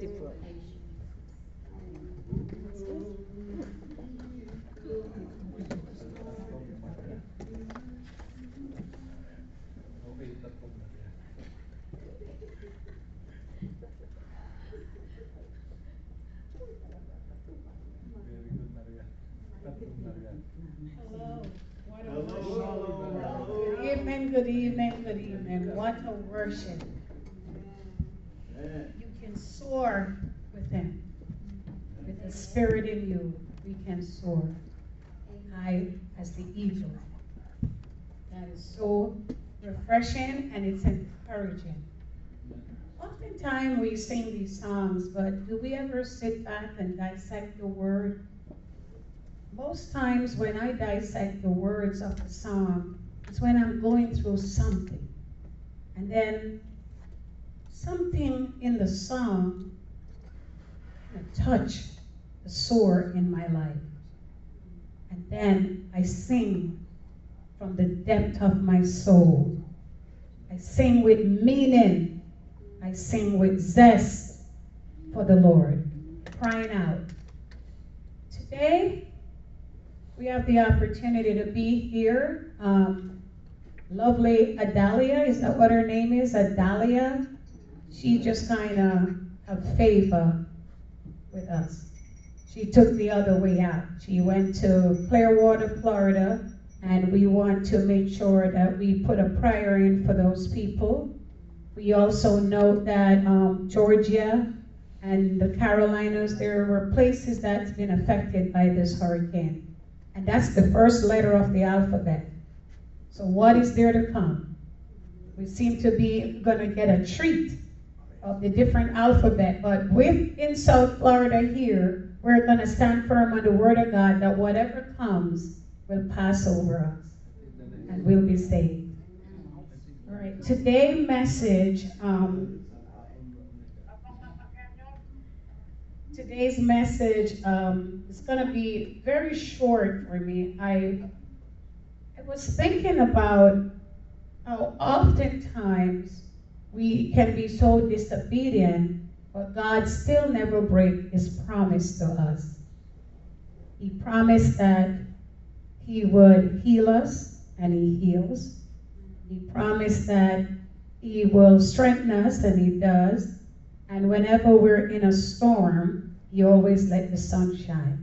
Maria. Hello. Hello. Good evening, good evening, good evening. What a worship. You can soar with him. With the spirit in you, can soar. High as the eagle. That is so refreshing and it's encouraging. Oftentimes we sing these songs, but do we ever sit back and dissect the word? Most times when I dissect the words of the song, it's when I'm going through something. And then something in the song touch the sore in my life. And then I sing from the depth of my soul. I sing with meaning. I sing with zest for the Lord, crying out. Today, we have the opportunity to be here. Um, lovely Adalia, is that what her name is? Adalia? She just kind of have favor with us. She took the other way out. She went to Clearwater, Florida, and we want to make sure that we put a prayer in for those people. We also note that um, Georgia and the Carolinas, there were places that's been affected by this hurricane. And that's the first letter of the alphabet. So what is there to come? We seem to be to get a treat of the different alphabet, but with in South Florida here, we're going to stand firm on the word of God that whatever comes will pass over us and we'll be saved. All right, today message, um, today's message um, is going to be very short for me. I, I was thinking about how oftentimes we can be so disobedient, but God still never break his promise to us. He promised that he would heal us, and he heals. He promised that he will strengthen us, and he does. And whenever we're in a storm, he always let the sun shine.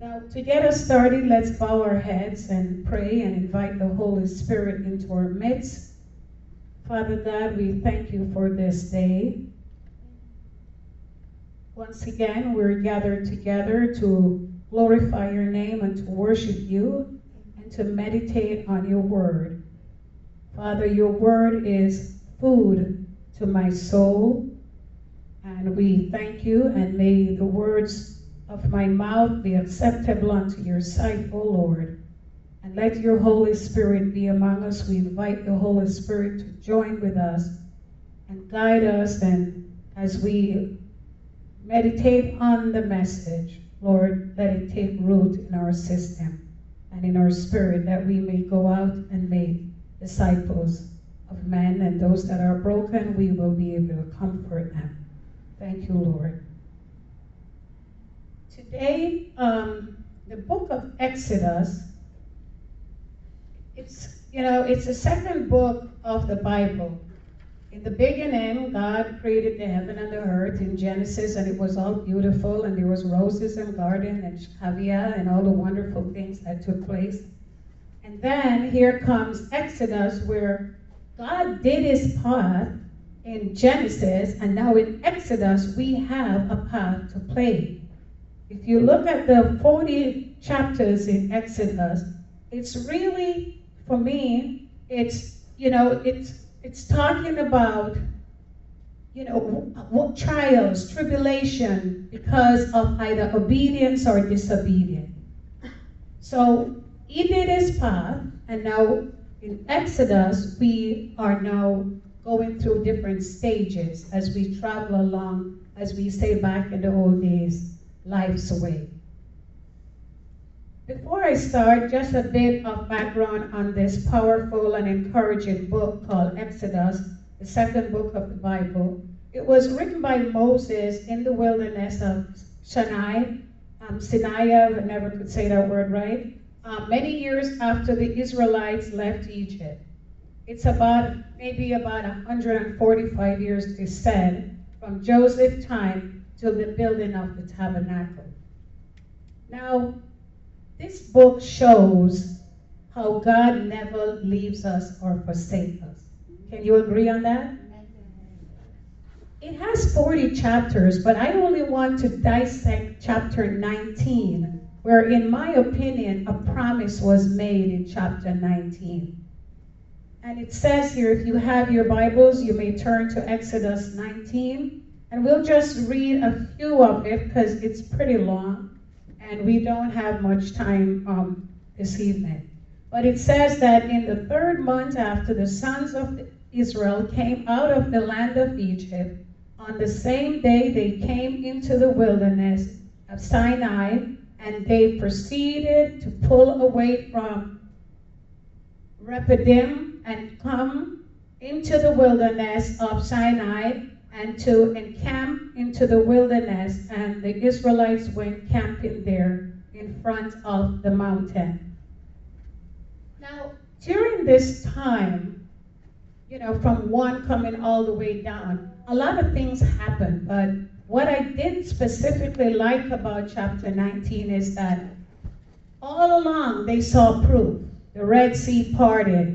Now, to get us started, let's bow our heads and pray and invite the Holy Spirit into our midst. Father God, we thank you for this day. Once again, we're gathered together to glorify your name and to worship you and to meditate on your word. Father, your word is food to my soul, and we thank you, and may the words of my mouth be acceptable unto your sight, O Lord. And let your Holy Spirit be among us. We invite the Holy Spirit to join with us and guide us. And as we meditate on the message, Lord, let it take root in our system and in our spirit that we may go out and make disciples of men and those that are broken, we will be able to comfort them. Thank you, Lord. Today, um, the book of Exodus it's you know it's the second book of the bible in the beginning god created the heaven and the earth in genesis and it was all beautiful and there was roses and garden and caviar and all the wonderful things that took place. And then here comes exodus where god did his part in genesis and now in exodus we have a part to play. If you look at the 40 chapters in exodus it's really for me, it's you know, it's it's talking about you know what trials, tribulation because of either obedience or disobedience. So he did his and now in Exodus we are now going through different stages as we travel along, as we say back in the old days, life's way. Before I start, just a bit of background on this powerful and encouraging book called Exodus, the second book of the Bible. It was written by Moses in the wilderness of Sinai, um, Sinai, I never could say that word right, uh, many years after the Israelites left Egypt. It's about maybe about 145 years, said, from Joseph's time to the building of the tabernacle. Now, this book shows how God never leaves us or forsakes us. Can you agree on that? It has 40 chapters, but I only want to dissect chapter 19, where, in my opinion, a promise was made in chapter 19. And it says here, if you have your Bibles, you may turn to Exodus 19, and we'll just read a few of it because it's pretty long, and we don't have much time um, this evening. But it says that in the third month after the sons of Israel came out of the land of Egypt, on the same day they came into the wilderness of Sinai, and they proceeded to pull away from Rephidim and come into the wilderness of Sinai and to encamp into the wilderness. And the Israelites went camping there in front of the mountain. Now, during this time, you know, from one coming all the way down, a lot of things happened, but what I did specifically like about chapter 19 is that all along they saw proof. The Red Sea parted.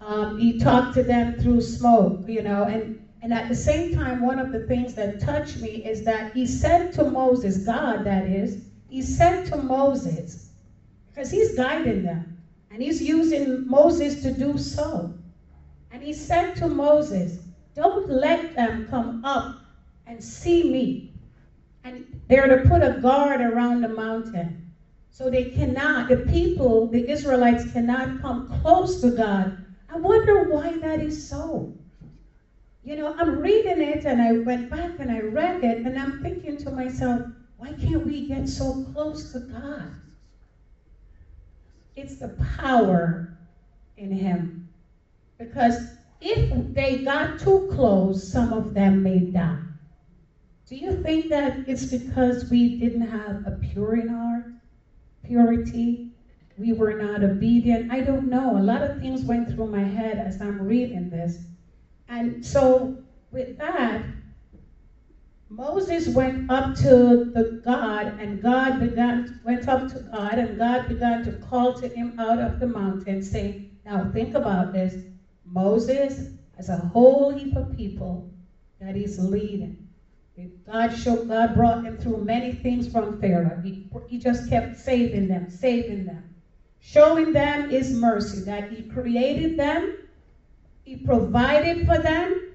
Um, he talked to them through smoke, you know, and, and at the same time, one of the things that touched me is that he said to Moses, God that is, he said to Moses, because he's guiding them, and he's using Moses to do so. And he said to Moses, don't let them come up and see me. And they're to put a guard around the mountain. So they cannot, the people, the Israelites cannot come close to God. I wonder why that is so. You know, I'm reading it and I went back and I read it and I'm thinking to myself, why can't we get so close to God? It's the power in Him. Because if they got too close, some of them may die. Do you think that it's because we didn't have a pure in heart? Purity? We were not obedient? I don't know. A lot of things went through my head as I'm reading this. And so, with that, Moses went up to the God, and God began went up to God, and God began to call to him out of the mountain, saying, Now think about this. Moses has a whole heap of people that he's leading. God showed, God brought him through many things from Pharaoh. He, he just kept saving them, saving them, showing them his mercy that he created them, he provided for them,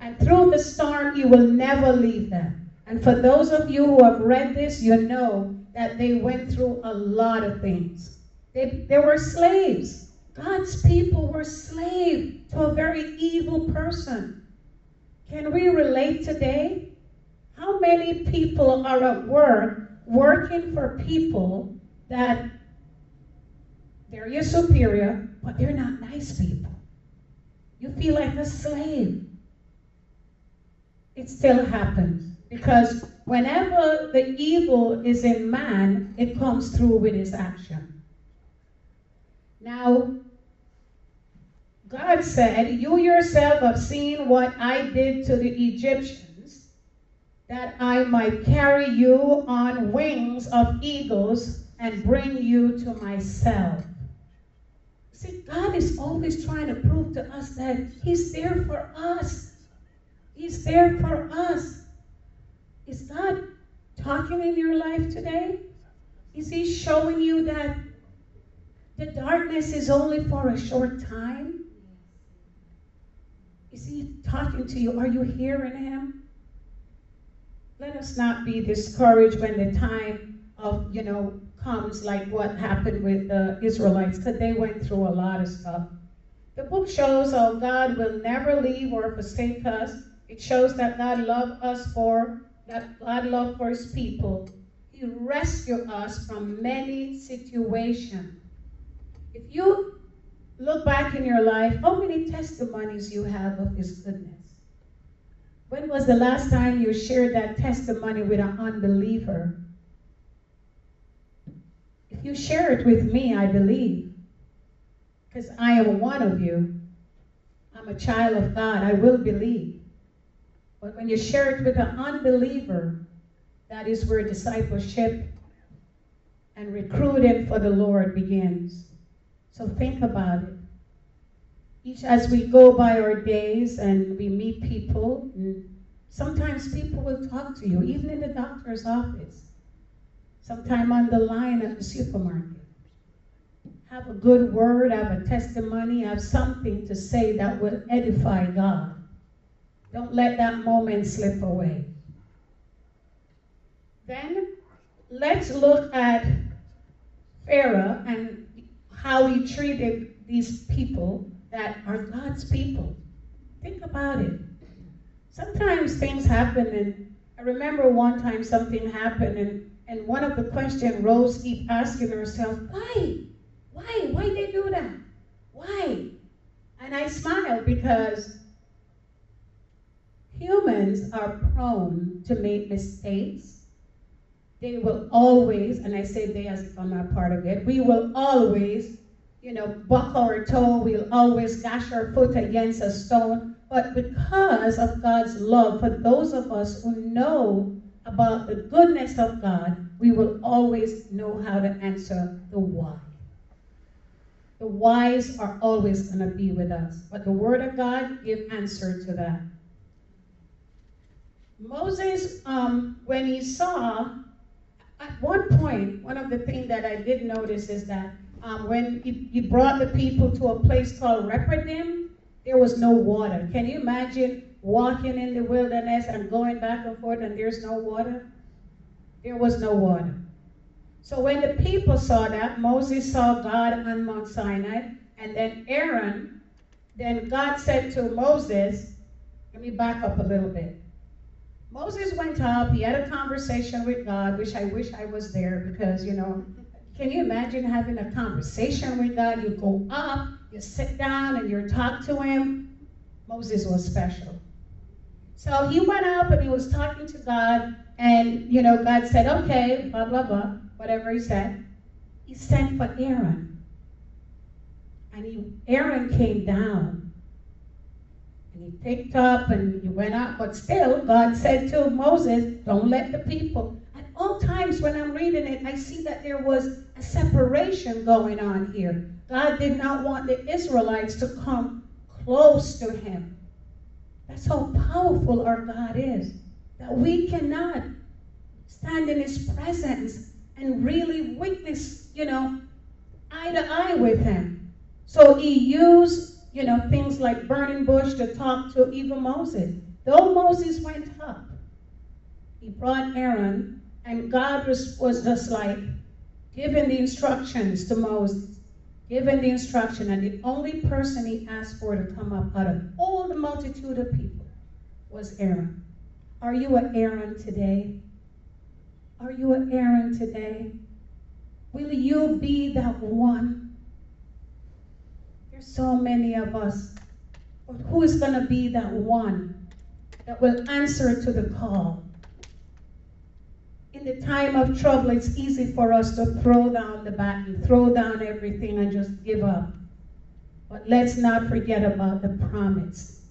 and through the storm, he will never leave them. And for those of you who have read this, you know that they went through a lot of things. They, they were slaves. God's people were slaves to a very evil person. Can we relate today? How many people are at work working for people that they're your superior, but they're not nice people? You feel like a slave. It still happens because whenever the evil is in man, it comes through with his action. Now, God said, You yourself have seen what I did to the Egyptians, that I might carry you on wings of eagles and bring you to myself. See, God is always trying to prove to us that He's there for us. He's there for us. Is God talking in your life today? Is He showing you that the darkness is only for a short time? Is he talking to you? Are you hearing him? Let us not be discouraged when the time of, you know, comes like what happened with the Israelites, because they went through a lot of stuff. The book shows how God will never leave or forsake us. It shows that God loved us for, that God loved for his people. He rescued us from many situations. If you look back in your life, how many testimonies you have of his goodness? When was the last time you shared that testimony with an unbeliever? You share it with me, I believe. Because I am one of you. I'm a child of God. I will believe. But when you share it with an unbeliever, that is where discipleship and recruiting for the Lord begins. So think about it. Each as we go by our days and we meet people, sometimes people will talk to you, even in the doctor's office, sometime on the line at the supermarket. Have a good word, have a testimony, have something to say that will edify God. Don't let that moment slip away. Then let's look at Pharaoh and how he treated these people that are God's people. Think about it. Sometimes things happen, and I remember one time something happened, and, and one of the questions Rose keep asking herself, why? Why? Why they do that? Why? And I smile because humans are prone to make mistakes. They will always, and I say they as if I'm not part of it, we will always, you know, buck our toe, we'll always dash our foot against a stone. But because of God's love, for those of us who know about the goodness of God, we will always know how to answer the why. The whys are always going to be with us. But the Word of God give answer to that. Moses, um, when he saw, at one point, one of the things that I did notice is that um, when he, he, brought the people to a place called Rephidim, there was no water. Can you imagine walking in the wilderness and going back and forth and there's no water? There was no water. So when the people saw that, Moses saw God on Mount Sinai, and then Aaron, then God said to Moses, let me back up a little bit. Moses went up, he had a conversation with God, which I wish I was there because, you know, can you imagine having a conversation with God? You go up, you sit down, and you talk to him. Moses was special. So he went up and he was talking to God, and, you know, God said, okay, blah, blah, blah whatever he said, he sent for Aaron. And he, Aaron came down. And he picked up and he went up. But still, God said to Moses, don't let the people. At all times when I'm reading it, I see that there was a separation going on here. God did not want the Israelites to come close to him. That's how powerful our God is. That we cannot stand in his presence and really witness, you know, eye to eye with him. So he used, you know, things like burning bush to talk to even Moses. Though Moses went up, he brought Aaron, and God was, was just like giving the instructions to Moses, giving the instruction, and the only person he asked for to come up out of all the multitude of people was Aaron. Are you an Aaron today? Are you an Aaron today? Will you be that one? There's so many of us. But who is going to be that one that will answer to the call? In the time of trouble, it's easy for us to throw down the baton, throw down everything, and just give up. But let's not forget about the promise.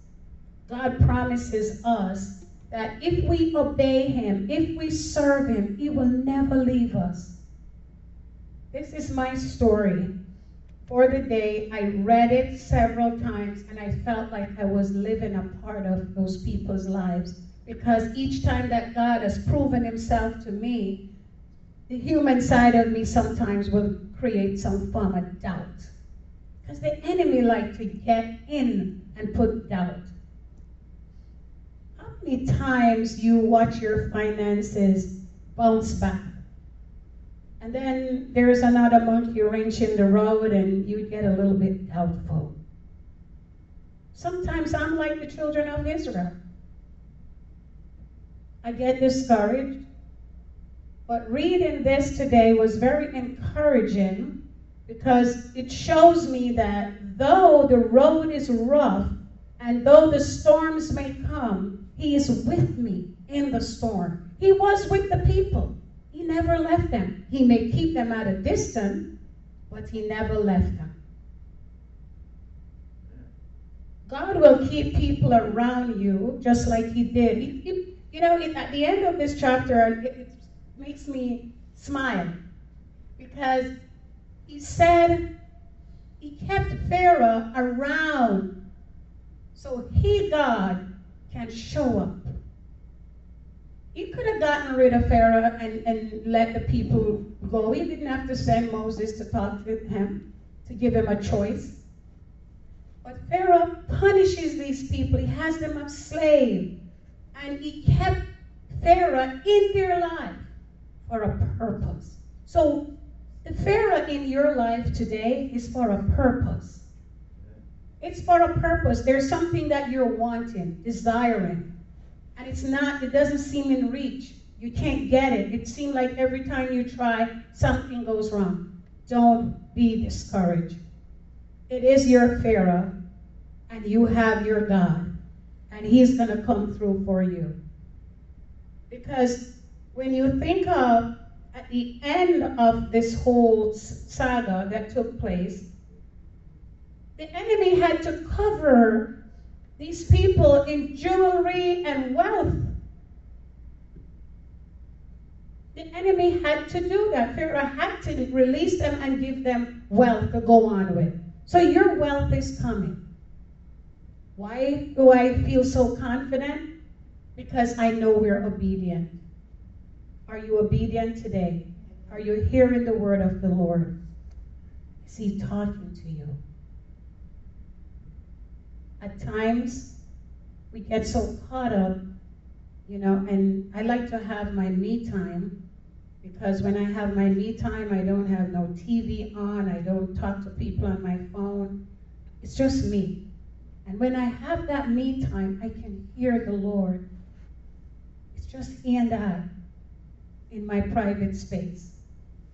God promises us that if we obey him, if we serve him, he will never leave us. This is my story for the day. I read it several times and I felt like I was living a part of those people's lives because each time that God has proven himself to me, the human side of me sometimes will create some form of doubt. Because the enemy like to get in and put doubt How many times you watch your finances bounce back? And then there's another monkey wrench in the road and you get a little bit doubtful. Sometimes I'm like the children of Israel. I get discouraged. But reading this today was very encouraging because it shows me that though the road is rough And though the storms may come, He is with me in the storm. He was with the people. He never left them. He may keep them at a distance, but He never left them. God will keep people around you just like He did. He, he, you know, at the end of this chapter, it, it makes me smile because He said He kept Pharaoh around so He, God, can show up. He could have gotten rid of Pharaoh and, and let the people go. He didn't have to send Moses to talk to him, to give him a choice. But Pharaoh punishes these people. He has them as slaves. And he kept Pharaoh in their life for a purpose. So the Pharaoh in your life today is for a purpose. It's for a purpose. There's something that you're wanting, desiring. And it's not, it doesn't seem in reach. You can't get it. It seems like every time you try, something goes wrong. Don't be discouraged. It is your Pharaoh, and you have your God, and He's going to come through for you. Because when you think of at the end of this whole saga that took place, the enemy had to cover these people in jewelry and wealth. The enemy had to do that. Pharaoh had to release them and give them wealth to go on with. So your wealth is coming. Why do I feel so confident? Because I know we're obedient. Are you obedient today? Are you hearing the word of the Lord? Is he talking to you? At times, we get so caught up, you know, and I like to have my me time because when I have my me time, I don't have no TV on, I don't talk to people on my phone. It's just me. And when I have that me time, I can hear the Lord. It's just He and I in my private space.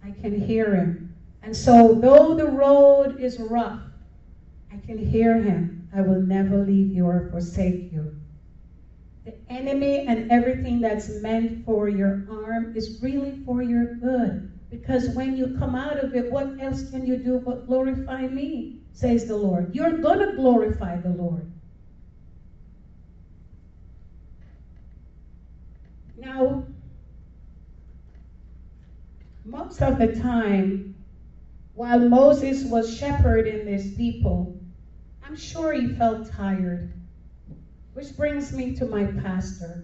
I can hear Him. And so, though the road is rough, I can hear Him. I will never leave you or forsake you. The enemy and everything that's meant for your harm is really for your good. Because when you come out of it, what else can you do but glorify me, says the Lord? You're going to glorify the Lord. Now, most of the time, while Moses was shepherding these people, I'm sure he felt tired. Which brings me to my pastor.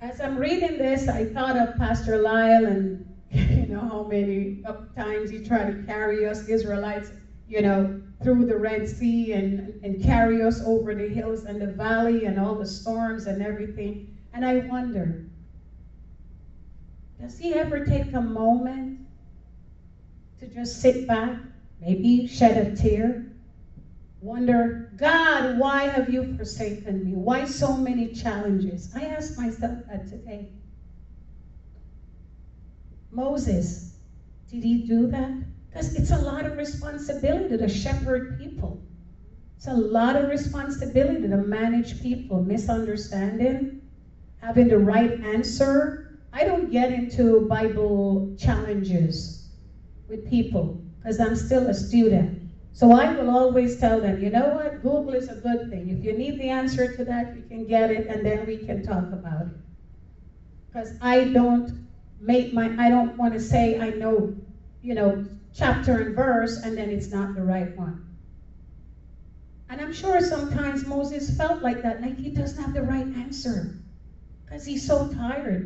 As I'm reading this, I thought of Pastor Lyle and you know how many times he tried to carry us Israelites, you know, through the Red Sea and, and carry us over the hills and the valley and all the storms and everything. And I wonder, does he ever take a moment to just sit back, maybe shed a tear, wonder, God, why have you forsaken me? Why so many challenges? I ask myself that today. Moses, did he do that? Because it's a lot of responsibility to shepherd people. It's a lot of responsibility to manage people, misunderstanding, having the right answer. I don't get into Bible challenges with people because I'm still a student. So I will always tell them, you know what? Google is a good thing. If you need the answer to that, you can get it and then we can talk about it. Because I don't make my, I don't want to say I know, you know, chapter and verse and then it's not the right one. And I'm sure sometimes Moses felt like that, like he doesn't have the right answer because he's so tired.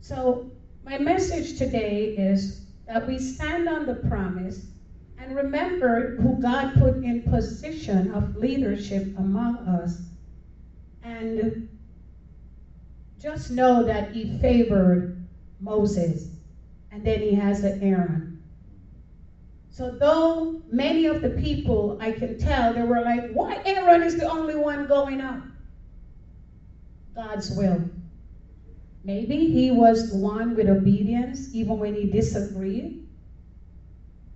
So, my message today is that we stand on the promise and remember who God put in position of leadership among us. And just know that he favored Moses. And then he has an Aaron. So though many of the people, I can tell, they were like, why Aaron is the only one going up? God's will. Maybe he was the one with obedience, even when he disagreed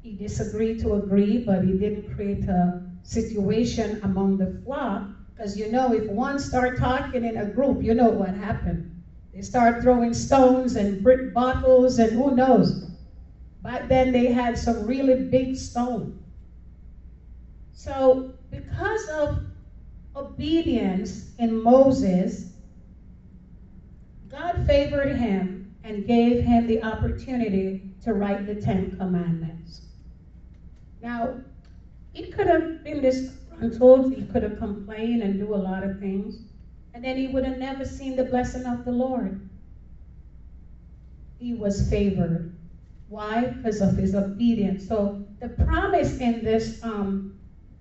he disagreed to agree, but he didn't create a situation among the flock. Because you know, if one start talking in a group, you know what happened. They start throwing stones and brick bottles and who knows. Back then they had some really big stone. So because of obedience in Moses, God favored him and gave him the opportunity to write the Ten Commandments. Now, he could have been disgruntled, he could have complained and do a lot of things, and then he would have never seen the blessing of the Lord. He was favored. Why? Because of his obedience. So the promise in this um,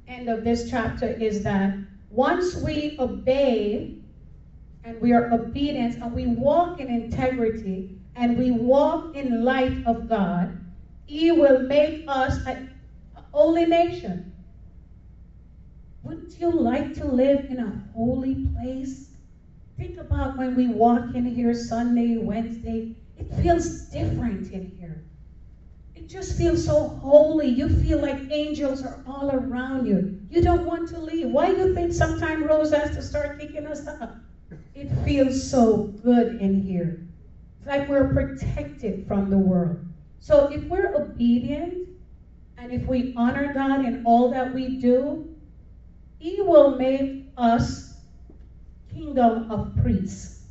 end of this chapter is that once we obey and we are obedient and we walk in integrity and we walk in light of God, He will make us a holy nation. Wouldn't you like to live in a holy place? Think about when we walk in here Sunday, Wednesday, it feels different in here. It just feels so holy. You feel like angels are all around you. You don't want to leave. Why do you think sometimes Rose has to start kicking us up? It feels so good in here. It's like we're protected from the world. So if we're obedient and if we honor God in all that we do, He will make us kingdom of priests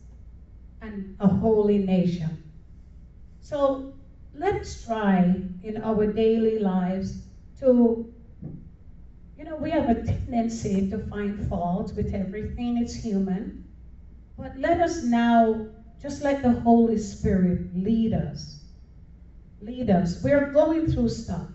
and a holy nation. So let's try in our daily lives to, you know, we have a tendency to find fault with everything, it's human. But let us now just let the Holy Spirit lead us. Lead us. We're going through stuff.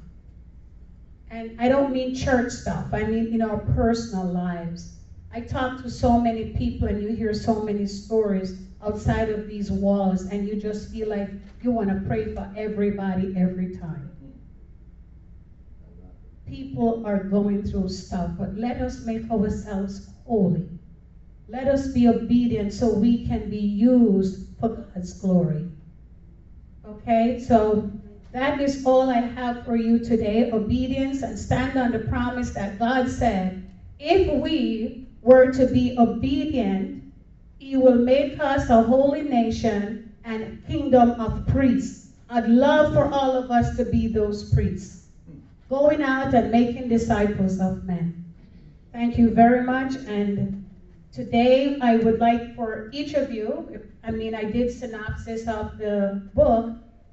And I don't mean church stuff, I mean in our personal lives. I talk to so many people and you hear so many stories outside of these walls, and you just feel like you want to pray for everybody every time. People are going through stuff, but let us make ourselves holy. Let us be obedient so we can be used for God's glory. Okay, so that is all I have for you today obedience and stand on the promise that God said if we were to be obedient, He will make us a holy nation and a kingdom of priests. I'd love for all of us to be those priests, going out and making disciples of men. Thank you very much. And today I would like for each of you, I mean, I did synopsis of the book,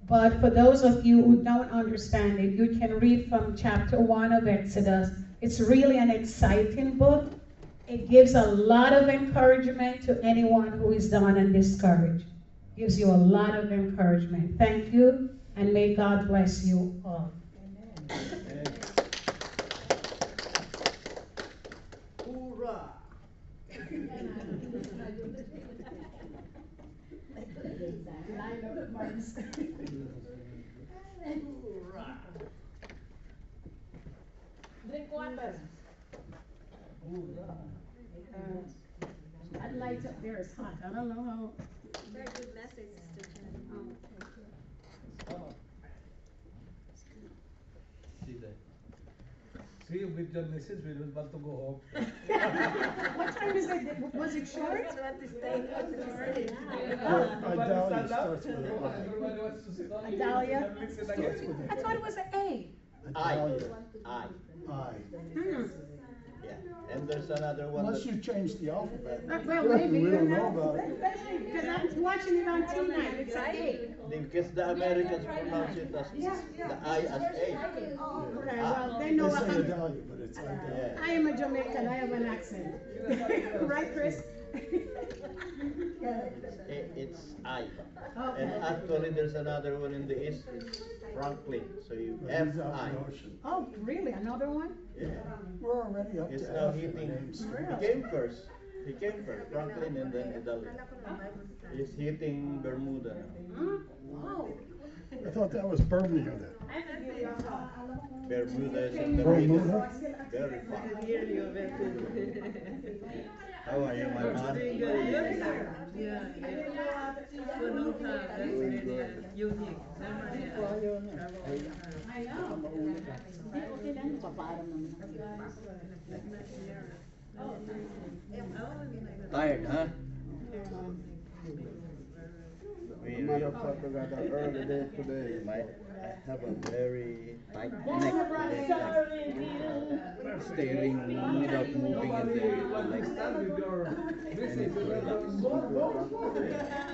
but for those of you who don't understand it, you can read from chapter one of Exodus. It's really an exciting book. It gives a lot of encouragement to anyone who is down and discouraged. Gives you a lot of encouragement. Thank you, and may God bless you all. Amen. Line of marks. Hoorah! Drink water. Uh, That light up there is hot. I don't know how. Very good message, Sister Chen. See that. See, with your message, we will want to go home. What time is it? Was it short? want to stay up to morning. Idalia starts with an Everybody wants to sit down. Idalia? Mix it again. I thought it was an A. I. I, I. I, Hmm. yeah, and there's another one Unless you change the alphabet. Uh, Well, maybe. We don't know about it. Because I'm watching it on T9. It's an A. because the Americans pronounce it as, the I as A. Okay, oh, oh, well, they know They what say I'm. Idalia, but it's Idalia. Uh, I am a Jamaican, I have an accent. Right, Chris? I- It's I. Okay. And actually, there's another one in the east, it's Franklin, so you But F out I. in the ocean. Oh, really? Another one? Yeah, We're already up it's to now F. hitting, names. he came first, he came first, Franklin and then Idalia. He's hitting Bermuda now. Wow. I thought that was Bermuda. Bermuda is in the Bermuda? middle, very far. How are you, my man? I didn't know For no time, that's really unique. Never had. I know. Okay lang, papaalam naman. Tired, huh? We, we, Motherfucker got an early day today. my, I have a very tight neck today, staring without moving in the like Stand with your business with your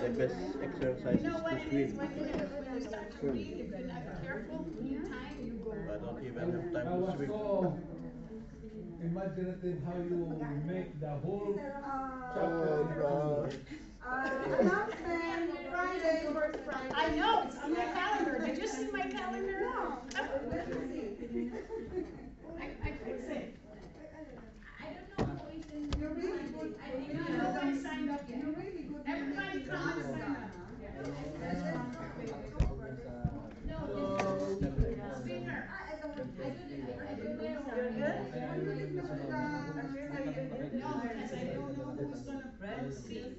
the best exercise is to it is, swim. when you, when you start to read, if you're not careful, when you time, you go. I don't even have time to was swim. So imaginative how you make the whole ah, Oh, bro. Announcement, Friday, first Friday. I know, it's on my calendar, did you see my calendar? Oh, I, I fix it. I don't know who is in. You're really good. I think nobody signed up yet. You're really good. Everybody come and sign up. You're good? No, because I don't know who's gonna breastfeed